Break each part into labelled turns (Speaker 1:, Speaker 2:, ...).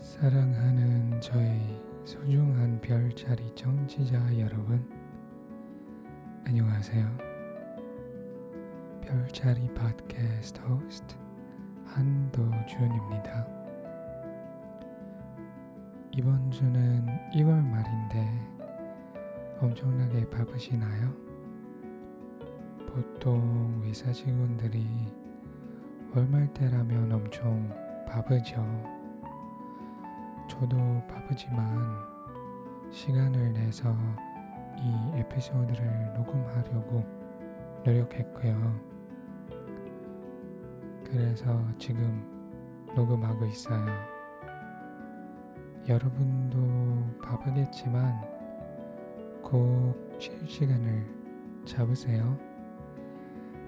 Speaker 1: 사랑하는 저의 소중한 별자리 정치자 여러분, 안녕하세요. 별자리 팟캐스트 호스트 한도준입니다. 이번 주는 2월 말인데 엄청나게 바쁘시나요? 보통 회사 직원들이 월말 때라면 엄청 바쁘죠. 저도 바쁘지만 시간을 내서 이 에피소드를 녹음하려고 노력했고요. 그래서 지금 녹음하고 있어요. 여러분도 바쁘겠지만 꼭 쉴 시간을 잡으세요.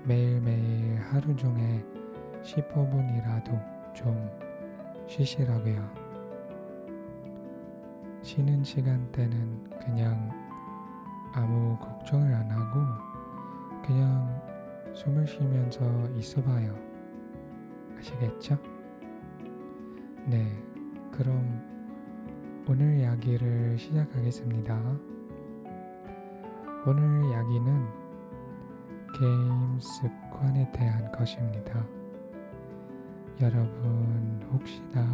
Speaker 1: 매일매일 하루 중에 15분이라도 좀 쉬시라고요. 쉬는 시간대는 그냥 아무 걱정을 안 하고 그냥 숨을 쉬면서 있어 봐요. 아시겠죠? 네, 그럼 오늘 이야기를 시작하겠습니다. 오늘 이야기는 게임 습관에 대한 것입니다. 여러분 혹시나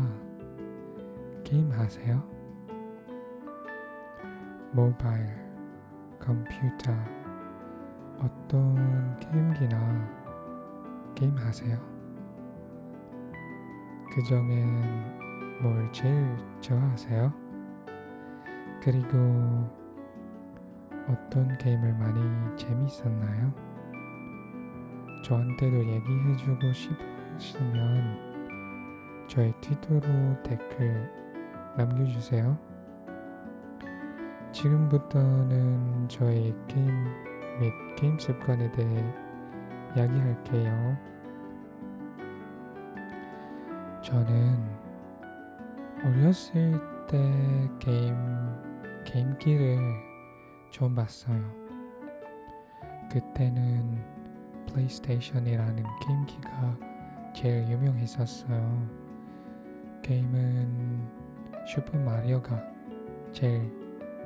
Speaker 1: 게임 하세요? 모바일, 컴퓨터, 어떤 게임기나 게임 하세요? 그 중엔 뭘 제일 좋아하세요? 그리고 어떤 게임을 많이 재밌었나요? 저한테도 얘기해주고 싶으시면 저의 트위터로 댓글 남겨주세요. 지금부터는 저의 게임 및 게임 습관에 대해 이야기할게요. 저는 어렸을 때 게임 게임기를 처음 봤어요. 그때는 PlayStation이라는 게임기가 제일 유명했었어요. 게임은 Super Mario가 제일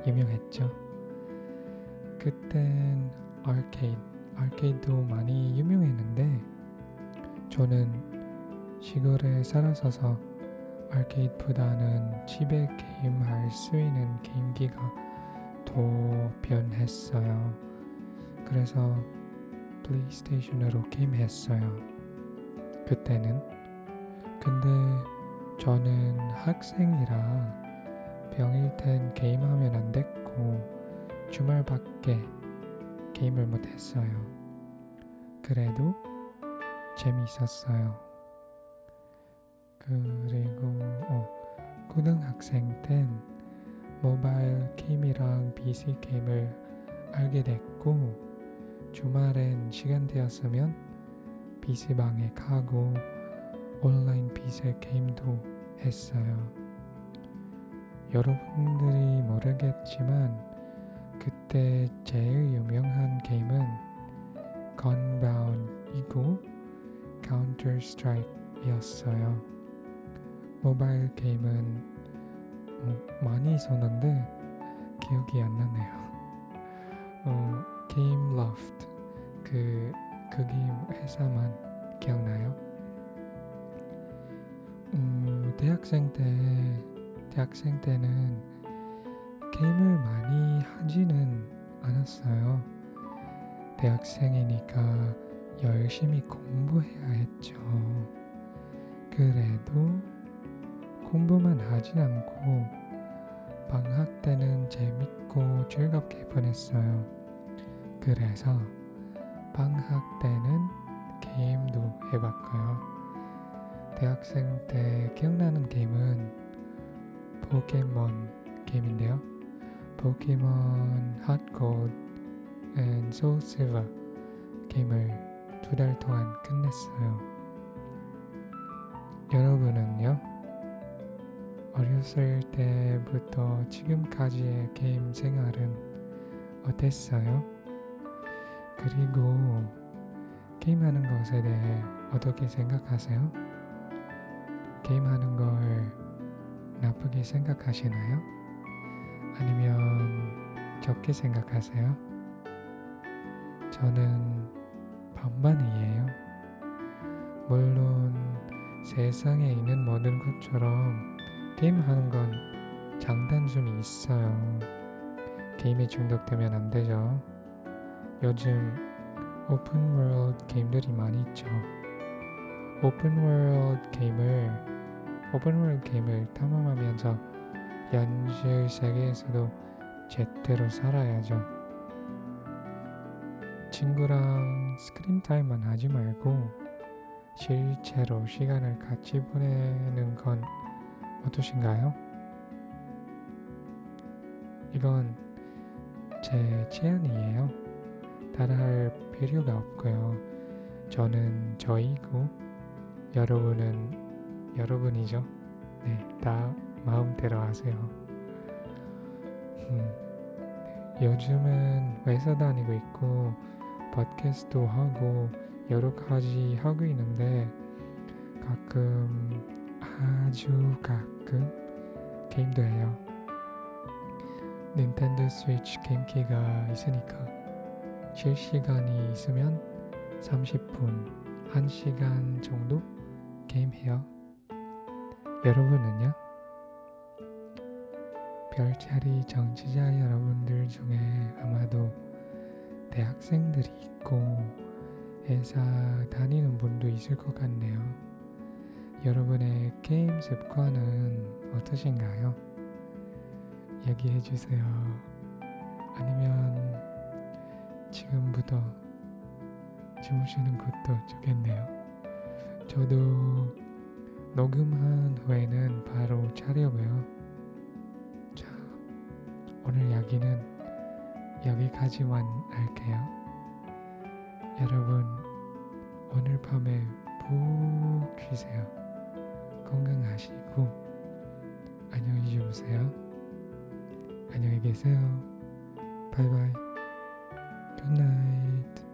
Speaker 1: 유명했죠. 그땐 아케이드, 아케이드도 많이 유명했는데 저는 시골에 살아서서 아케이드보다는 집에 게임할 수 있는 게임기가 더 변했어요. 그래서 플레이스테이션으로 게임했어요. 그때는 근데 저는 학생이라 병일 땐 게임하면 안 됐고 주말밖에 게임을 못 했어요. 그래도 재미있었어요. 그리고 어, 고등학생 땐 모바일 게임이랑 PC 게임을 알게 됐고 주말엔 시간 되었으면 PC방에 가고 온라인 PC 게임도 했어요. 여러분들이 모르겠지만 그때 제일 유명한 게임은 GunBound이고 Counter-Strike였어요. 모바일 게임은 어, 많이 있었는데 기억이 안 나네요. 그, 그 게임 회사만 기억나요? 음, 대학생 때 대학생 때는 게임을 많이 하지는 않았어요. 대학생이니까 열심히 공부해야 했죠. 그래도 공부만 하진 않고 방학 때는 재밌고 즐겁게 보냈어요. 그래서 방학 때는 게임도 해봤고요. 대학생 때 기억나는 게임은 포켓몬 게임인데요. 포켓몬 HeartGold and SoulSilver 게임을 두 달 동안 끝냈어요. 여러분은요? 어렸을 때부터 지금까지의 게임 생활은 어땠어요? 그리고 게임하는 것에 대해 어떻게 생각하세요? 게임하는 걸 나쁘게 생각하시나요? 아니면 좋게 생각하세요? 저는 반반이에요. 물론 세상에 있는 모든 것처럼 게임하는 건 장단점이 있어요. 게임에 중독되면 안 되죠. 요즘 open world 게임들이 많이 있죠. open world 게임을 open world 게임을 탐험하면서 현실 세계에서도 제대로 살아야죠. 친구랑 screen time만 하지 말고 실제로 시간을 같이 보내는 건 어떠신가요? 이건 제 제안이에요. 따라할 필요가 없고요. 저는 저이고 여러분은 여러분이죠. 네, 다 마음대로 하세요. 음, 네, 요즘은 회사 다니고 있고 팟캐스트도 하고 여러 가지 하고 있는데 가끔 아주 가끔 게임도 해요. 닌텐도 스위치 게임기가 있으니까 실시간이 있으면 30분, 1시간 정도 게임해요. 여러분은요? 별자리 정치자 여러분들 중에 아마도 대학생들이 있고 회사 다니는 분도 있을 것 같네요. 여러분의 게임 습관은 어떠신가요? 얘기해 주세요. 아니면 지금부터 주무시는 것도 좋겠네요. 저도 녹음한 후에는 바로 자려고요. 자, 오늘 이야기는 여기까지만 할게요. 여러분, 오늘 밤에 푹 쉬세요. 건강하시고 안녕히 주무세요. 안녕히 계세요. 바이바이. Good night.